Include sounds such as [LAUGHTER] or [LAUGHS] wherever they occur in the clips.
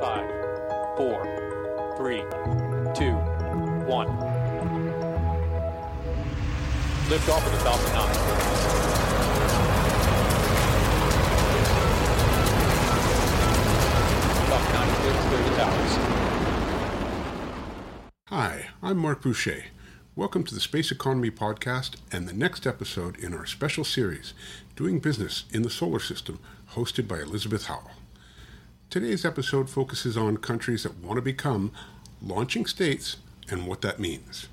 Five, four, three, two, one. Lift off of the Falcon 9. Falcon 9 clear to clear the towers. Hi, I'm Marc Boucher. Welcome to the Space Economy Podcast and the next episode in our special series, Doing Business in the Solar System, hosted by Elizabeth Howell. Today's episode focuses on countries that want to become launching states and what that means.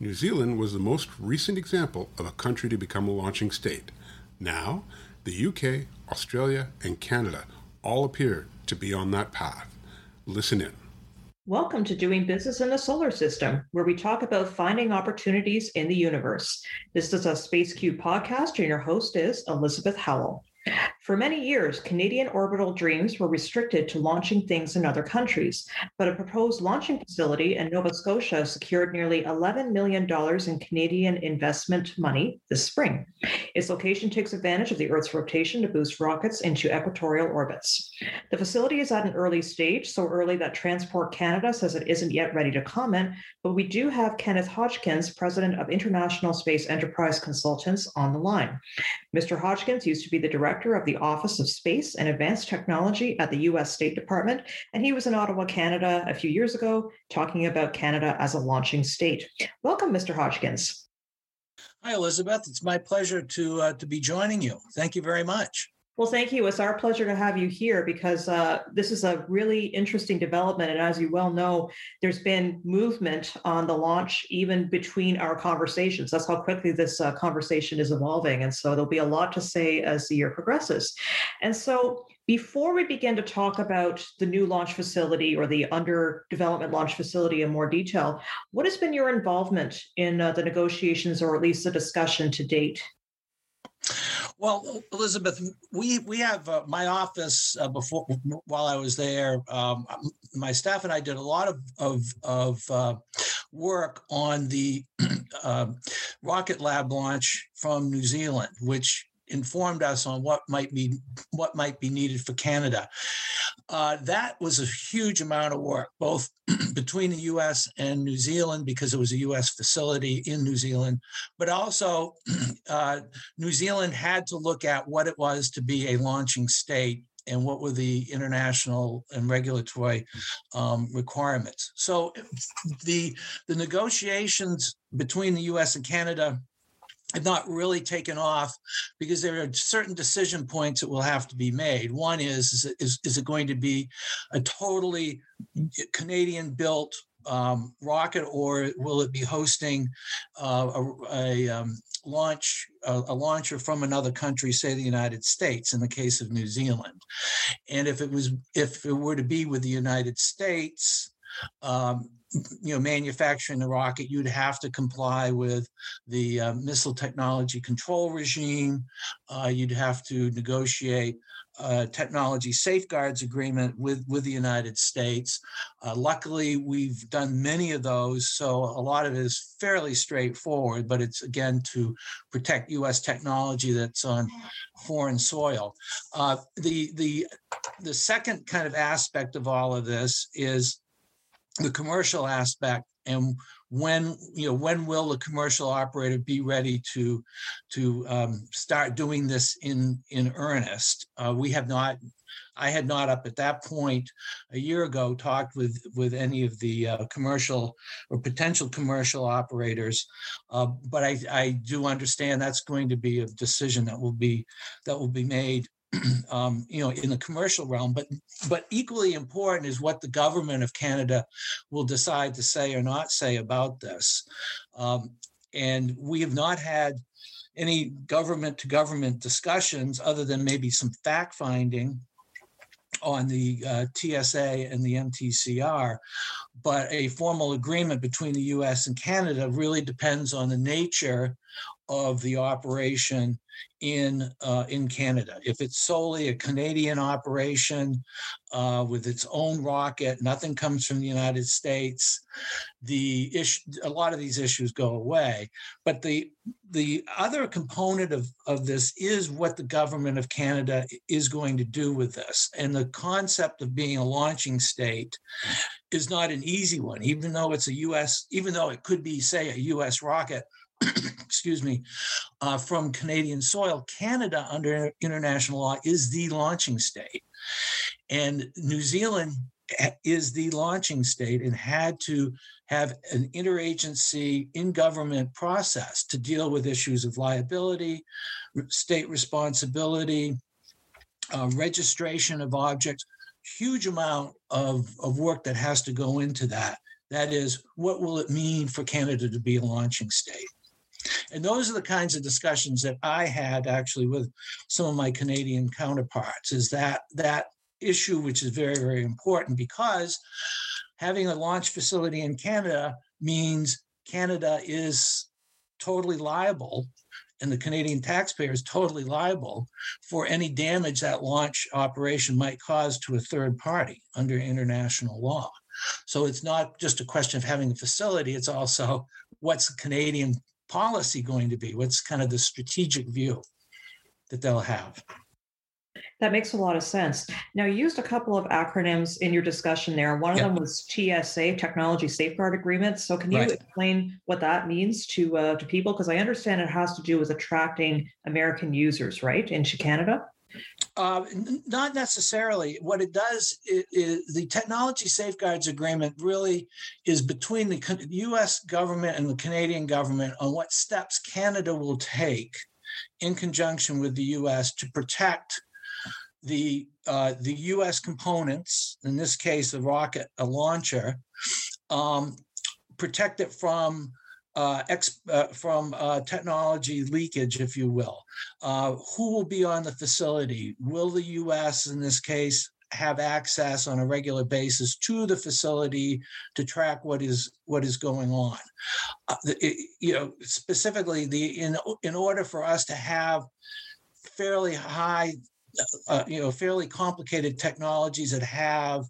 New Zealand was the most recent example of a country to become a launching state. Now, the UK, Australia, and Canada all appear to be on that path. Listen in. Welcome to Doing Business in the Solar System, where we talk about finding opportunities in the universe. This is a SpaceQ podcast, and your host is Elizabeth Howell. For many years, Canadian orbital dreams were restricted to launching things in other countries, but a proposed launching facility in Nova Scotia secured nearly $11 million in Canadian investment money this spring. Its location takes advantage of the Earth's rotation to boost rockets into equatorial orbits. The facility is at an early stage, so early that Transport Canada says it isn't yet ready to comment, but we do have Kenneth Hodgkins, president of International Space Enterprise Consultants, on the line. Mr. Hodgkins used to be the director of the Office of Space and Advanced Technology at the US State Department, and he was in Ottawa, Canada a few years ago talking about Canada as a launching state. Welcome, Mr. Hodgkins. Hi, Elizabeth. It's my pleasure to uh, to be joining you. Thank you very much. Well, thank you. It's our pleasure to have you here because uh, this is a really interesting development. And as you well know, there's been movement on the launch even between our conversations. That's how quickly this uh, conversation is evolving. And so there'll be a lot to say as the year progresses. And so before we begin to talk about the new launch facility or the under development launch facility in more detail, what has been your involvement in uh, the negotiations or at least the discussion to date? Well, Elizabeth, we we have uh, my office uh, before while I was there. Um, my staff and I did a lot of of, of uh, work on the [CLEARS THROAT] rocket lab launch from New Zealand, which informed us on what might be what might be needed for Canada. Uh, that was a huge amount of work, both [CLEARS THROAT] between the U.S. and New Zealand, because it was a U.S. facility in New Zealand, but also [CLEARS THROAT] uh, New Zealand had to look at what it was to be a launching state and what were the international and regulatory um, requirements. So the the negotiations between the U.S. and Canada have not really taken off because there are certain decision points that will have to be made. One is is, is, it going to be a totally Canadian built um, rocket or will it be hosting uh, a, a um, launch a, a, launcher from another country say the united states in the case of new zealand and if it was if it were to be with the united states um, you know manufacturing the rocket you'd have to comply with the uh, missile technology control regime. Uh, you'd have to negotiate a technology safeguards agreement with with the united states. Uh, luckily we've done many of those so a lot of it is fairly straightforward but it's again to protect us technology that's on foreign soil. Uh, the the the second kind of aspect of all of this is the commercial aspect and when you know when will the commercial operator be ready to to um, start doing this in in earnest? Uh, we have not i had not up at that point a year ago talked with with any of the uh, commercial or potential commercial operators uh, but I, I do understand that's going to be a decision that will be that will be made [CLEARS THROAT] um, you know, in the commercial realm. But but equally important is what the government of Canada will decide to say or not say about this. Um, and we have not had any government to government discussions other than maybe some fact finding on the uh, TSA and the MTCR, but a formal agreement between the US and Canada really depends on the nature of the operation in uh, in Canada. If it's solely a Canadian operation uh, with its own rocket, nothing comes from the United States. The issue, a lot of these issues go away. But the the other component of of this is what the government of Canada is going to do with this, and the concept of being a launching state is not an easy one, even though it's a U.S. Even though it could be, say, a U.S. rocket [COUGHS] excuse me, uh, from Canadian soil, Canada under international law is the launching state. And New Zealand is the launching state and had to have an interagency in government process to deal with issues of liability, state responsibility, uh, registration of objects, huge amount of, of work that has to go into that. That is, what will it mean for Canada to be a launching state? And those are the kinds of discussions that I had actually with some of my Canadian counterparts is that that issue, which is very, very important because having a launch facility in Canada means Canada is totally liable and the Canadian taxpayer is totally liable for any damage that launch operation might cause to a third party under international law. So it's not just a question of having a facility, it's also what's the Canadian policy going to be? What's kind of the strategic view that they'll have? That makes a lot of sense. Now, you used a couple of acronyms in your discussion there. One of them was TSA, Technology Safeguard Agreement. So, can you right. explain what that means to uh, to people? Because I understand it has to do with attracting American users, right, into Canada. Uh, not necessarily. What it does is, is, the technology safeguards agreement really is between the U.S. government and the Canadian government on what steps Canada will take in conjunction with the U.S. to protect the uh, the U.S. components, in this case, the rocket, a launcher, um, protect it from uh, ex, uh, from uh, technology leakage, if you will. Uh, who will be on the facility? Will the U.S. in this case have access on a regular basis to the facility to track what is what is going on? Uh, it, you know, specifically the in in order for us to have fairly high, uh, you know, fairly complicated technologies that have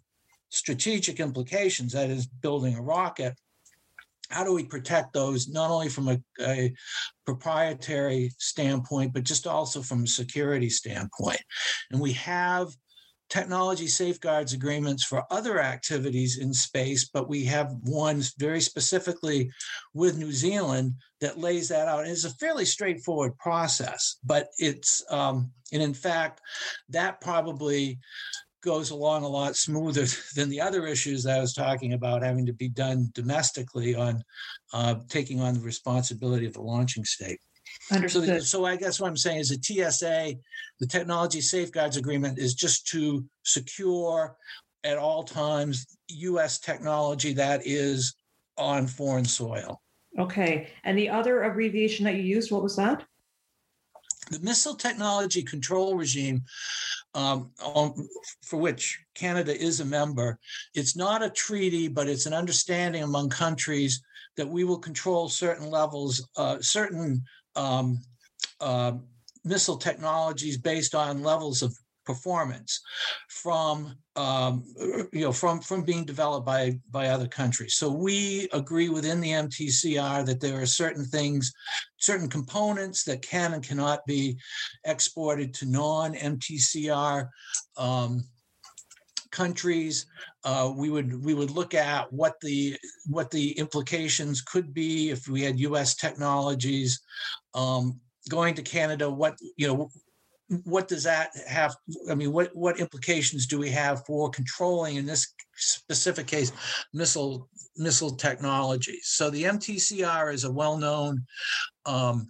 strategic implications, that is building a rocket how do we protect those not only from a, a, proprietary standpoint but just also from a security standpoint? And we have technology safeguards agreements for other activities in space but we have ones very specifically with new zealand that lays that out. It's a fairly straightforward process but it's um, and in fact that probably goes along a lot smoother [LAUGHS] than the other issues I was talking about having to be done domestically on uh, taking on the responsibility of the launching state. Understood. So, so I guess what I'm saying is the TSA, the Technology Safeguards Agreement, is just to secure at all times U.S. technology that is on foreign soil. Okay. And the other abbreviation that you used, what was that? The Missile Technology Control Regime, um, for which Canada is a member, it's not a treaty, but it's an understanding among countries that we will control certain levels, uh, certain um, uh, missile technologies based on levels of performance from um, you know from from being developed by by other countries. So we agree within the MTCR that there are certain things, certain components that can and cannot be exported to non-MTCR. Um, countries uh, we would we would look at what the what the implications could be if we had US technologies um, going to Canada what you know what does that have i mean what what implications do we have for controlling in this specific case missile missile technologies so the mtcr is a well-known um,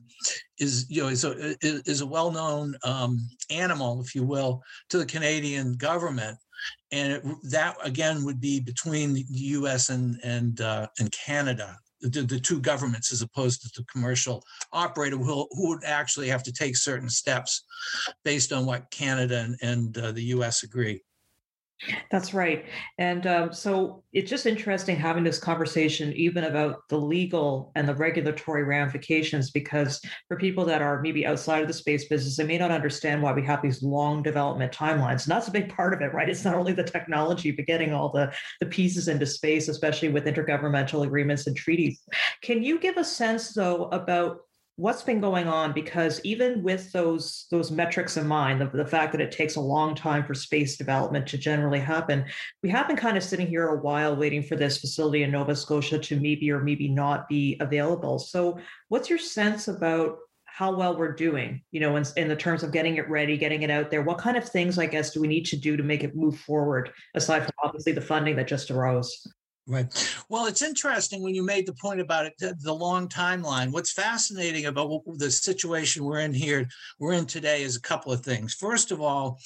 is you know is a is a well-known um, animal if you will to the canadian government. And it, that again would be between the us and and uh, and canada the, the two governments as opposed to the commercial operator who, who would actually have to take certain steps based on what Canada and, and uh, the U.S. agree. That's right. And um, so it's just interesting having this conversation, even about the legal and the regulatory ramifications, because for people that are maybe outside of the space business, they may not understand why we have these long development timelines. And that's a big part of it, right? It's not only the technology, but getting all the, the pieces into space, especially with intergovernmental agreements and treaties. Can you give a sense, though, about what's been going on because even with those those metrics in mind the, the fact that it takes a long time for space development to generally happen we have been kind of sitting here a while waiting for this facility in nova scotia to maybe or maybe not be available. So what's your sense about how well we're doing you know in, in the terms of getting it ready getting it out there? What kind of things i guess do we need to do to make it move forward aside from obviously the funding that just arose Right. Well, it's interesting when you made the point about it, the, the, long timeline. What's fascinating about the situation we're in here, we're in today, is a couple of things. First of all,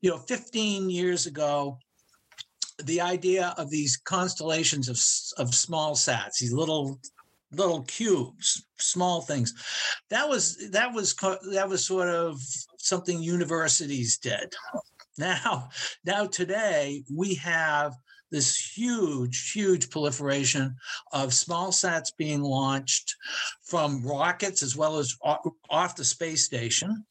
you know, 15 years ago, the idea of these constellations of, of small sats, these little little cubes, small things, that was that was that was sort of something universities did. Now, now today we have this huge, huge proliferation of small sats being launched from rockets as well as off the space station.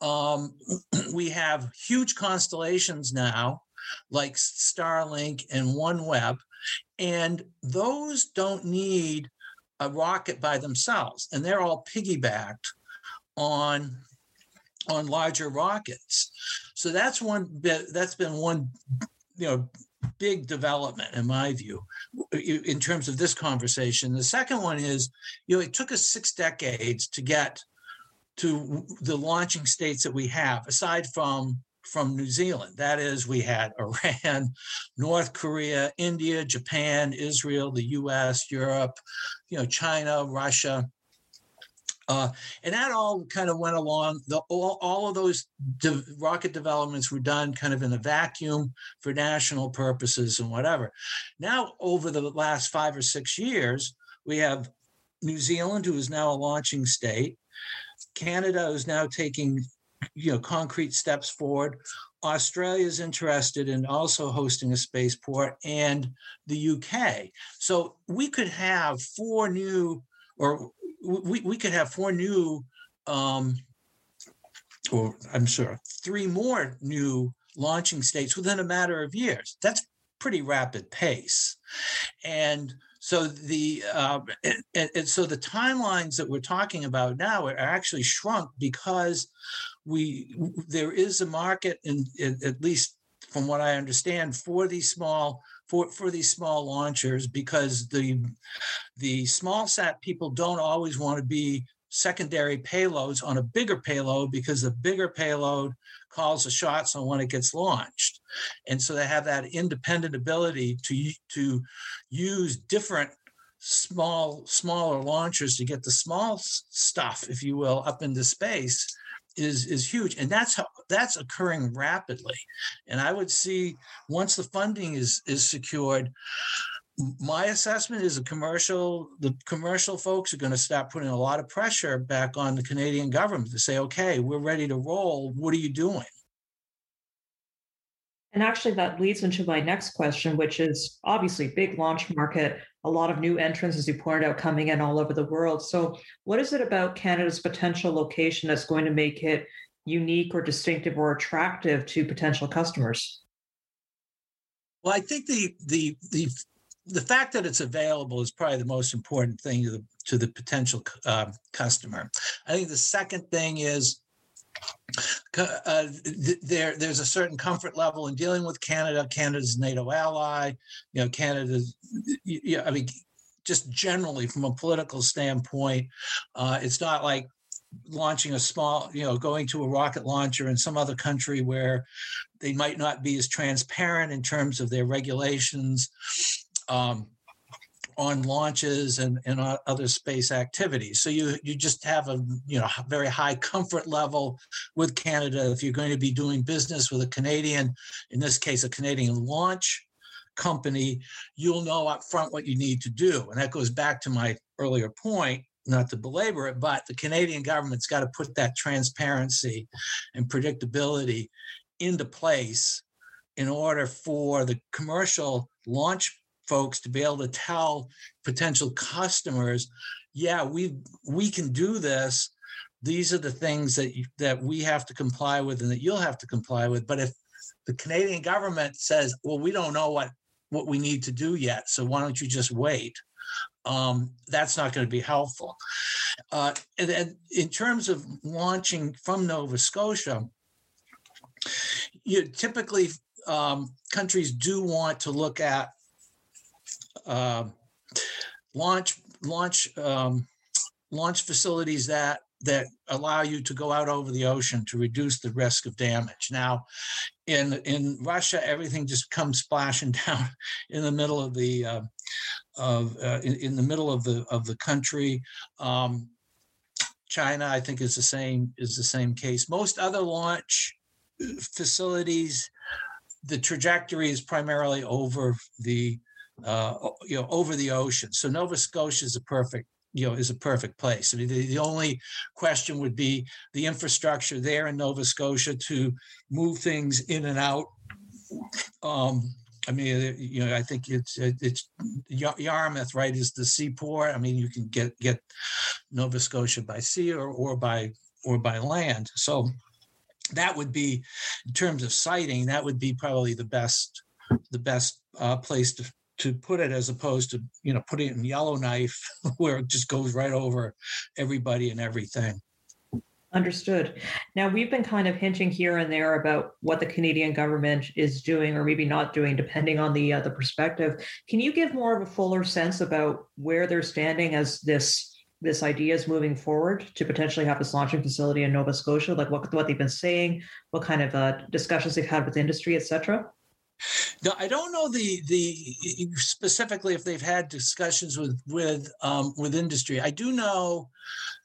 Um, [CLEARS THROAT] we have huge constellations now, like Starlink and OneWeb, and those don't need a rocket by themselves, and they're all piggybacked on on larger rockets. So that's one bit. That's been one you know big development in my view in terms of this conversation the second one is you know it took us six decades to get to the launching states that we have aside from from New Zealand. That is, we had [LAUGHS] Iran, North Korea, India, Japan, Israel, the U.S., Europe, you know, China, Russia, uh, and that all kind of went along. The, all, all of those de- rocket developments were done kind of in a vacuum for national purposes and whatever. Now, over the last five or six years, we have New Zealand, who is now a launching state. Canada is now taking, you know, concrete steps forward. Australia is interested in also hosting a spaceport, and the UK. So we could have four new or we, we could have four new, um, or I'm sure three more new launching states within a matter of years. That's pretty rapid pace, and so the uh, and, and, so the timelines that we're talking about now are actually shrunk because we there is a market in, in at least from what I understand for these small for, for these small launchers because the the small sat people don't always want to be secondary payloads on a bigger payload because the bigger payload calls the shots on when it gets launched. And so they have that independent ability to to use different small smaller launchers to get the small stuff if you will up into space is is huge and that's how that's occurring rapidly. And i would see once the funding is is secured my assessment is the commercial the commercial folks are going to start putting a lot of pressure back on the canadian government to say okay we're ready to roll. What are you doing and actually, that leads into my next question, which is obviously big launch market, a lot of new entrants, as you pointed out, coming in all over the world. So, what is it about Canada's potential location that's going to make it unique or distinctive or attractive to potential customers? Well, I think the the the the fact that it's available is probably the most important thing to the to the potential uh, customer. I think the second thing is uh, th- there, there's a certain comfort level in dealing with Canada. Canada's NATO ally. You know, Canada's. Yeah, I mean, just generally from a political standpoint, uh, it's not like launching a small, you know, going to a rocket launcher in some other country where they might not be as transparent in terms of their regulations. Um, on launches and, and other space activities. So you you just have a you know very high comfort level with Canada if you're going to be doing business with a Canadian, in this case a Canadian launch company, you'll know up front what you need to do. And that goes back to my earlier point, not to belabor it, but the Canadian government's got to put that transparency and predictability into place in order for the commercial launch folks to be able to tell potential customers, yeah, we we can do this. These are the things that you, that we have to comply with and that you'll have to comply with. But if the Canadian government says, well, we don't know what what we need to do yet, so why don't you just wait? Um, that's not going to be helpful. Uh, and, and in terms of launching from Nova Scotia, you typically um, countries do want to look at uh, launch launch um, launch facilities that that allow you to go out over the ocean to reduce the risk of damage. Now, in in Russia, everything just comes splashing [LAUGHS] down in the middle of the uh, of uh, in, in, the middle of the of the country. Um, China, I think, is the same is the same case. Most other launch facilities, the trajectory is primarily over the uh, you know over the ocean. So Nova Scotia is a perfect you know is a perfect place. I mean, the, the only question would be the infrastructure there in Nova Scotia to move things in and out. Um, I mean, uh, you know, I think it's it's Yarmouth, right? Is the seaport. I mean, you can get get Nova Scotia by sea or or by or by land. So that would be, in terms of siting, that would be probably the best the best uh, place to to put it as opposed to you know putting it in Yellowknife [LAUGHS] where it just goes right over everybody and everything. Understood. Now, we've been kind of hinting here and there about what the Canadian government is doing or maybe not doing, depending on the uh, the perspective. Can you give more of a fuller sense about where they're standing as this this idea is moving forward to potentially have this launching facility in Nova Scotia? Like what what they've been saying, what kind of uh, discussions they've had with industry, et cetera. No, I don't know the the specifically if they've had discussions with with um, with industry. I do know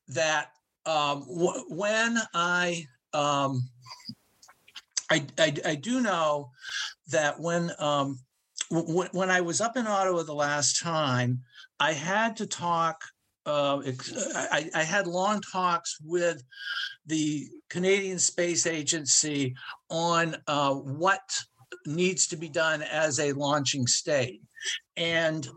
that um, w- when I, um, I, I, I do know that when um, w- when I was up in Ottawa the last time, I had to talk. Uh, I, I had long talks with the Canadian Space Agency on uh, what needs to be done as a launching state. And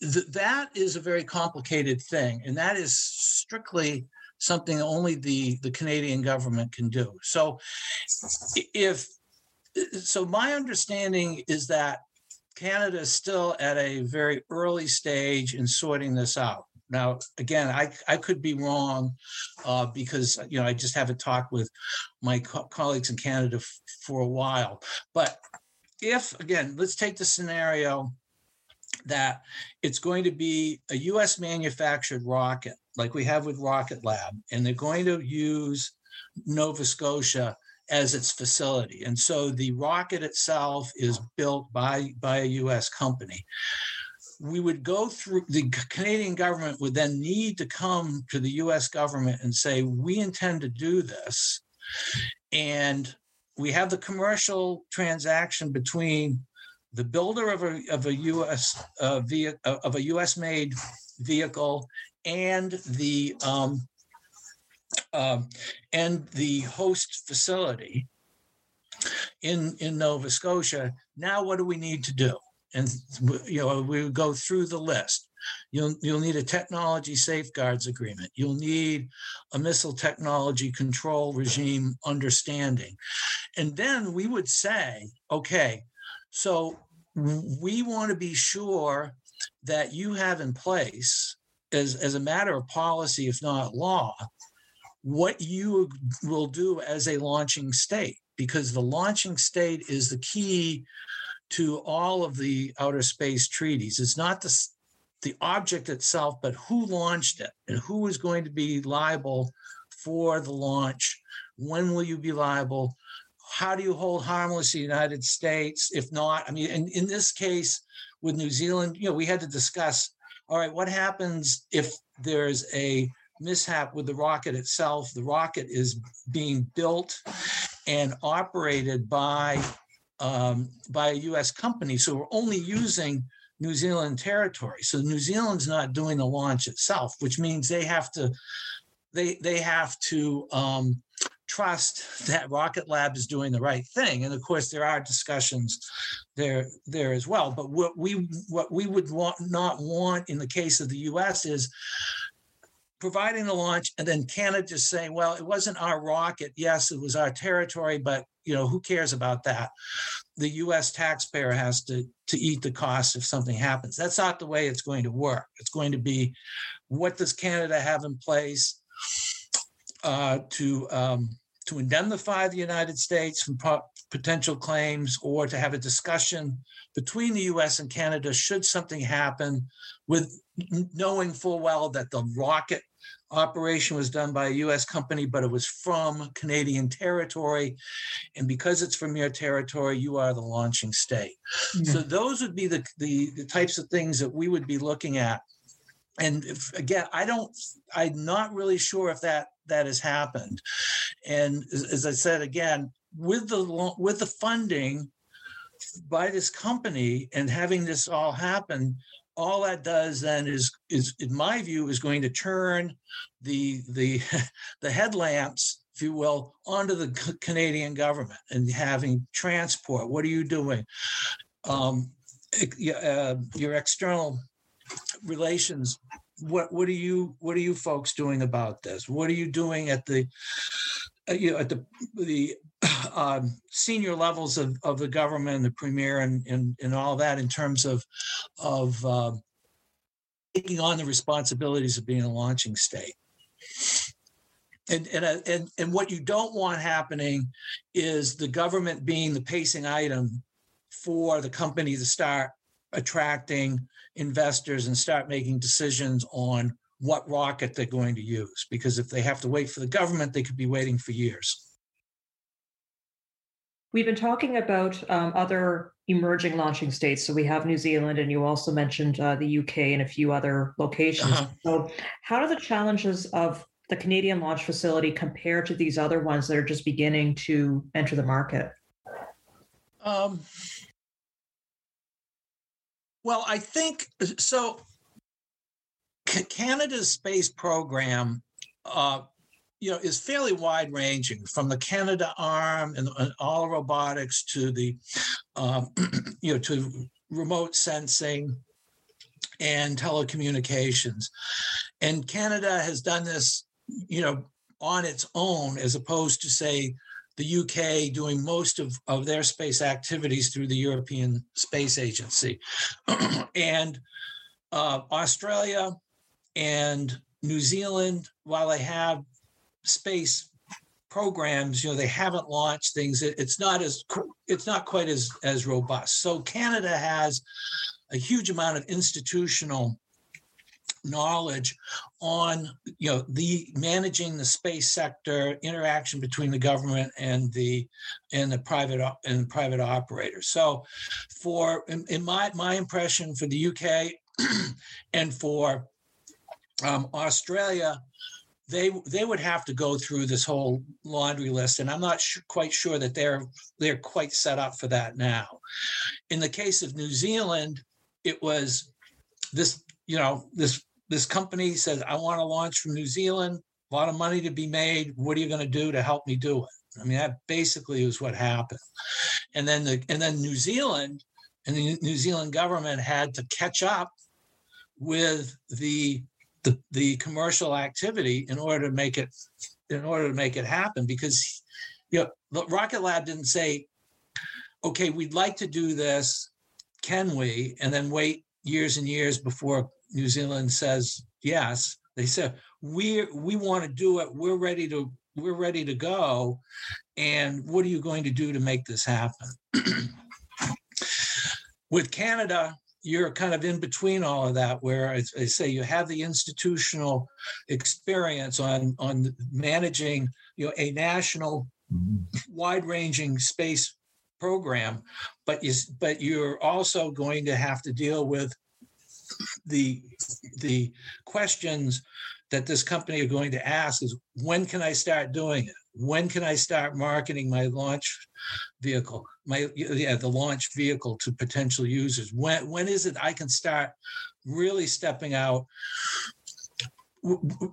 th- that is a very complicated thing. And that is strictly something only the, the Canadian government can do. So if so my understanding is that Canada is still at a very early stage in sorting this out. Now, again, I, I could be wrong uh, because you know I just haven't talked with my co- colleagues in Canada f- for a while. But if again, let's take the scenario that it's going to be a U.S. manufactured rocket like we have with Rocket Lab, and they're going to use Nova Scotia as its facility. And so the rocket itself is built by, by a US company. We would go through, the Canadian government would then need to come to the US government and say, we intend to do this. And we have the commercial transaction between the builder of a, of a US uh, via, of a US made vehicle and the um, uh, and the host facility in in Nova Scotia. Now, what do we need to do? And you know, we would go through the list. You'll you'll need a technology safeguards agreement. You'll need a missile technology control regime understanding, and then we would say, okay, so we want to be sure that you have in place as, as a matter of policy, if not law, what you will do as a launching state, because the launching state is the key to all of the outer space treaties. It's not the, the object itself, but who launched it and who is going to be liable for the launch. When will you be liable? How do you hold harmless the United States? If not, I mean, in, in this case with New Zealand, you know, we had to discuss all right, what happens if there's a mishap with the rocket itself? The rocket is being built and operated by um, by a U.S. company, so we're only using New Zealand territory. So New Zealand's not doing the launch itself, which means they have to they they have to um, trust [LAUGHS] that Rocket Lab is doing the right thing. And of course, there are discussions there there as well. But what we what we would want not want in the case of the U.S. is providing the launch and then Canada just saying, well, it wasn't our rocket. Yes, it was our territory, but you know, who cares about that? The US taxpayer has to to eat the cost if something happens. That's not the way it's going to work. It's going to be what does Canada have in place uh, to um, to indemnify the United States from po- potential claims or to have a discussion between the US and Canada should something happen with knowing full well that the rocket operation was done by a US company, but it was from Canadian territory. And because it's from your territory, you are the launching state. So hmm. those would be the, the, the types of things that we would be looking at. And if, again, I don't, I'm not really sure if that that has happened. And as, as I said again, with the with the funding by this company and having this all happen, all that does then is is in my view is going to turn the the [LAUGHS] the headlamps if you will onto the canadian government and having transport. What are you doing? Um, uh, your external relations what what are you what are you folks doing about this? What are you doing at the uh, you know, at the the [COUGHS] um, senior levels of, of the government, and the premier, and, and and all that in terms of of uh, taking on the responsibilities of being a launching state. And, and, uh, and, and what you don't want happening is the government being the pacing item for the company to start attracting investors and start making decisions on what rocket they're going to use. Because if they have to wait for the government, they could be waiting for years. We've been talking about um, other emerging launching states. So we have New Zealand, and you also mentioned uh, the UK and a few other locations. Uh-huh. So, how do the challenges of the Canadian launch facility compare to these other ones that are just beginning to enter the market? Um, well, I think so. Canada's space program, uh, you know, is fairly wide ranging from the Canadarm and, and all robotics to the, uh, [CLEARS THROAT] you know, to remote sensing and telecommunications. And Canada has done this, you know, on its own, as opposed to say the UK doing most of, of their space activities through the European Space Agency. [CLEARS THROAT] and uh, Australia and New Zealand, while they have space programs, you know, they haven't launched things. It, it's not as it's not quite as as robust. So Canada has a huge amount of institutional knowledge on you know the managing the space sector interaction between the government and the and the private and private operators so for in, in my my impression for the uk [CLEARS THROAT] and for um, australia they they would have to go through this whole laundry list and i'm not sh- quite sure that they're they're quite set up for that now in the case of new zealand it was this you know this this company says, I want to launch from New Zealand, a lot of money to be made. What are you going to do to help me do it? I mean, that basically was what happened. And then the and then New Zealand and the New Zealand government had to catch up with the the, the commercial activity in order to make it in order to make it happen because you know Rocket Lab didn't say, okay, we'd like to do this, can we? And then wait years and years before New Zealand says yes. They said we we want to do it. We're ready to we're ready to go. And what are you going to do to make this happen? [CLEARS THROAT] With Canada, you're kind of in between all of that, where I, I say you have the institutional experience on on managing you know a national mm-hmm. wide-ranging space program, but you but you're also going to have to deal with the the questions that this company are going to ask is when can I start doing it? When can I start marketing my launch vehicle, my yeah, the launch vehicle to potential users? When when is it I can start really stepping out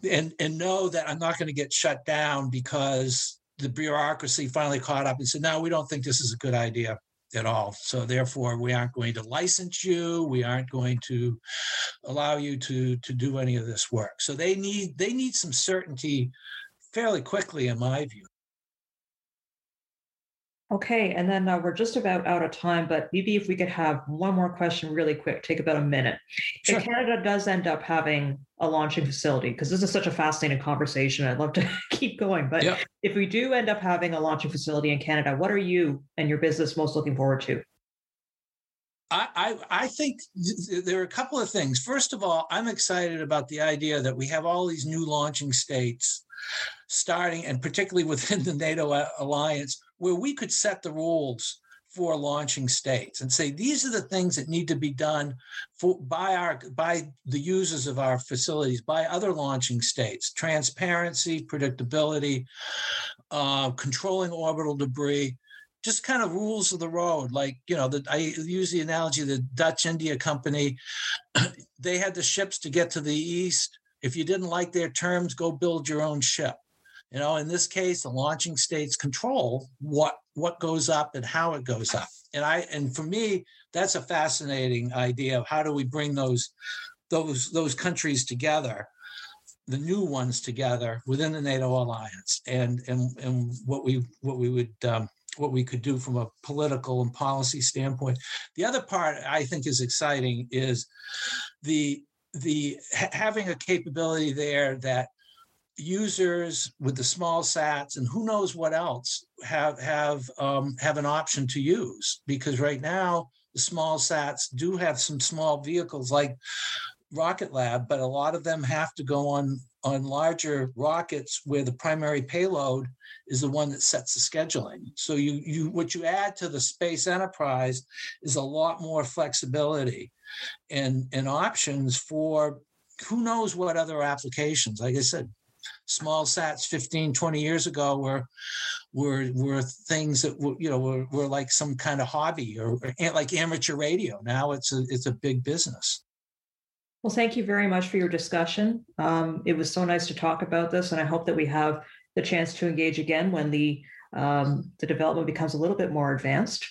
and and know that I'm not going to get shut down because the bureaucracy finally caught up and said, no, we don't think this is a good idea at all. So therefore, we aren't going to license you. We aren't going to allow you to to do any of this work. So they need they need some certainty fairly quickly, in my view. Okay, and then uh, we're just about out of time, but maybe if we could have one more question really quick, take about a minute. Sure. If Canada does end up having a launching facility, because this is such a fascinating conversation, I'd love to [LAUGHS] keep going. But if we do end up having a launching facility in Canada, what are you and your business most looking forward to? I, I think th- th- there are a couple of things. First of all, I'm excited about the idea that we have all these new launching states starting, and particularly within [LAUGHS] the NATO alliance, where we could set the rules for launching states and say these are the things that need to be done for by our by the users of our facilities by other launching states transparency predictability uh, controlling orbital debris just kind of rules of the road. Like, you know, the, I use the analogy the Dutch India Company, [CLEARS THROAT] they had the ships to get to the east. If you didn't like their terms, go build your own ship. You know, in this case, the launching states control what what goes up and how it goes up. And I and for me, that's a fascinating idea of how do we bring those those those countries together the new ones together within the NATO alliance, and and and what we what we would um, what we could do from a political and policy standpoint. The other part I think is exciting is the the having a capability there that users with the small sats and who knows what else have have um, have an option to use because right now the small sats do have some small vehicles like Rocket Lab, but a lot of them have to go on on larger rockets where the primary payload is the one that sets the scheduling. So you you what you add to the space enterprise is a lot more flexibility and and options for who knows what other applications. Like I said, small sats 15 20 years ago were were were things that were you know were, were like some kind of hobby or, or like amateur radio now it's a it's a big business Well, thank you very much for your discussion. Um, it was so nice to talk about this, and I hope that we have the chance to engage again when the um, the development becomes a little bit more advanced.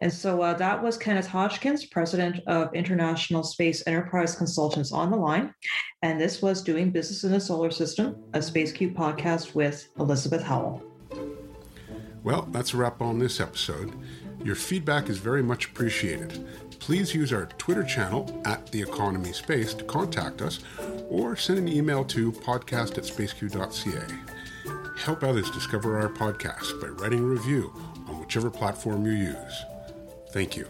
And so uh, that was Kenneth Hodgkins, president of International Space Enterprise Consultants, on the line. And this was Doing Business in the Solar System, a SpaceQ podcast with Elizabeth Howell. Well, that's a wrap on this episode. Your feedback is very much appreciated. Please use our Twitter channel at The Economy Space to contact us or send an email to podcast at spaceq.ca. Help others discover our podcast by writing a review on whichever platform you use. Thank you.